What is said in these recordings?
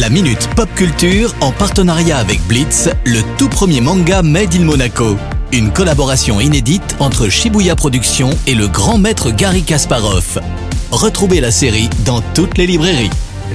La Minute Pop Culture en partenariat avec Blitz, le tout premier manga Made in Monaco. Une collaboration inédite entre Shibuya Productions et le grand maître Gary Kasparov. Retrouvez la série dans toutes les librairies.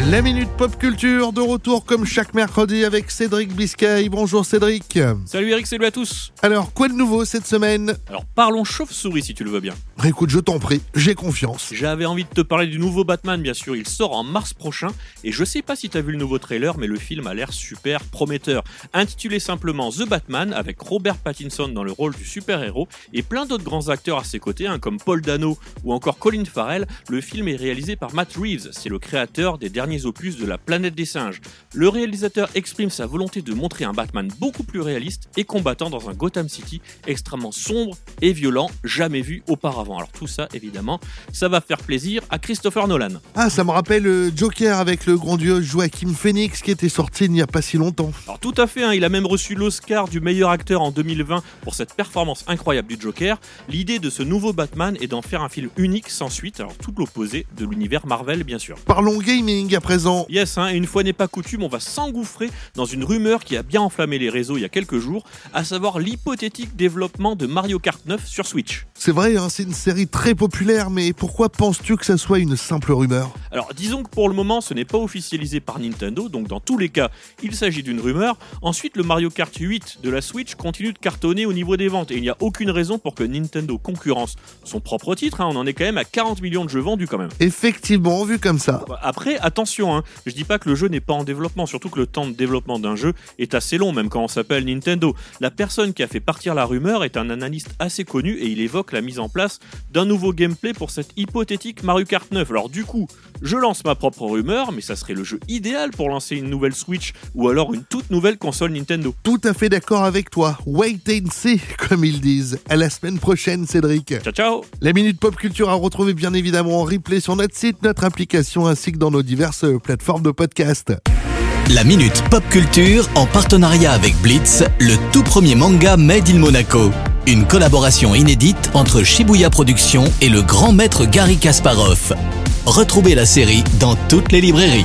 La Minute Pop Culture de retour comme chaque mercredi avec Cédric Biscay. Bonjour Cédric. Salut Eric, salut à tous. Alors, quoi de nouveau cette semaine? Alors parlons chauve-souris si tu le veux bien. Écoute, je t'en prie, j'ai confiance. J'avais envie de te parler du nouveau Batman, bien sûr. Il sort en mars prochain. Et je sais pas si t'as vu le nouveau trailer, mais le film a l'air super prometteur. Intitulé simplement The Batman, avec Robert Pattinson dans le rôle du super-héros et plein d'autres grands acteurs à ses côtés, hein, comme Paul Dano ou encore Colin Farrell, le film est réalisé par Matt Reeves. C'est le créateur des derniers opus de la planète des singes. Le réalisateur exprime sa volonté de montrer un Batman beaucoup plus réaliste et combattant dans un Gotham City extrêmement sombre et violent, jamais vu auparavant. Alors tout ça, évidemment, ça va faire plaisir à Christopher Nolan. Ah, ça me rappelle le Joker avec le grandiose Joaquin Phoenix qui était sorti il n'y a pas si longtemps. Alors tout à fait, hein, il a même reçu l'Oscar du meilleur acteur en 2020 pour cette performance incroyable du Joker. L'idée de ce nouveau Batman est d'en faire un film unique sans suite, alors tout l'opposé de l'univers Marvel bien sûr. Parlons gaming à présent. Yes, hein, et une fois n'est pas coutume, on va s'engouffrer dans une rumeur qui a bien enflammé les réseaux il y a quelques jours, à savoir l'hypothétique développement de Mario Kart 9 sur Switch. C'est vrai, hein, c'est une série très populaire, mais pourquoi penses-tu que ça soit une simple rumeur? Alors disons que pour le moment ce n'est pas officialisé par Nintendo, donc dans tous les cas il s'agit d'une rumeur. Ensuite le Mario Kart 8 de la Switch continue de cartonner au niveau des ventes et il n'y a aucune raison pour que Nintendo concurrence son propre titre, hein, on en est quand même à 40 millions de jeux vendus quand même. Effectivement, vu comme ça. Après attention, hein, je dis pas que le jeu n'est pas en développement, surtout que le temps de développement d'un jeu est assez long même quand on s'appelle Nintendo. La personne qui a fait partir la rumeur est un analyste assez connu et il évoque la mise en place d'un nouveau gameplay pour cette hypothétique Mario Kart 9. Alors du coup, je lance ma propre rumeur, mais ça serait le jeu idéal pour lancer une nouvelle Switch ou alors une toute nouvelle console Nintendo. Tout à fait d'accord avec toi. Wait and see, comme ils disent. À la semaine prochaine, Cédric. Ciao ciao La Minute Pop Culture à retrouver bien évidemment en replay sur notre site, notre application ainsi que dans nos diverses plateformes de podcast. La Minute Pop Culture en partenariat avec Blitz, le tout premier manga Made in Monaco. Une collaboration inédite entre Shibuya Productions et le grand maître Gary Kasparov. Retrouvez la série dans toutes les librairies.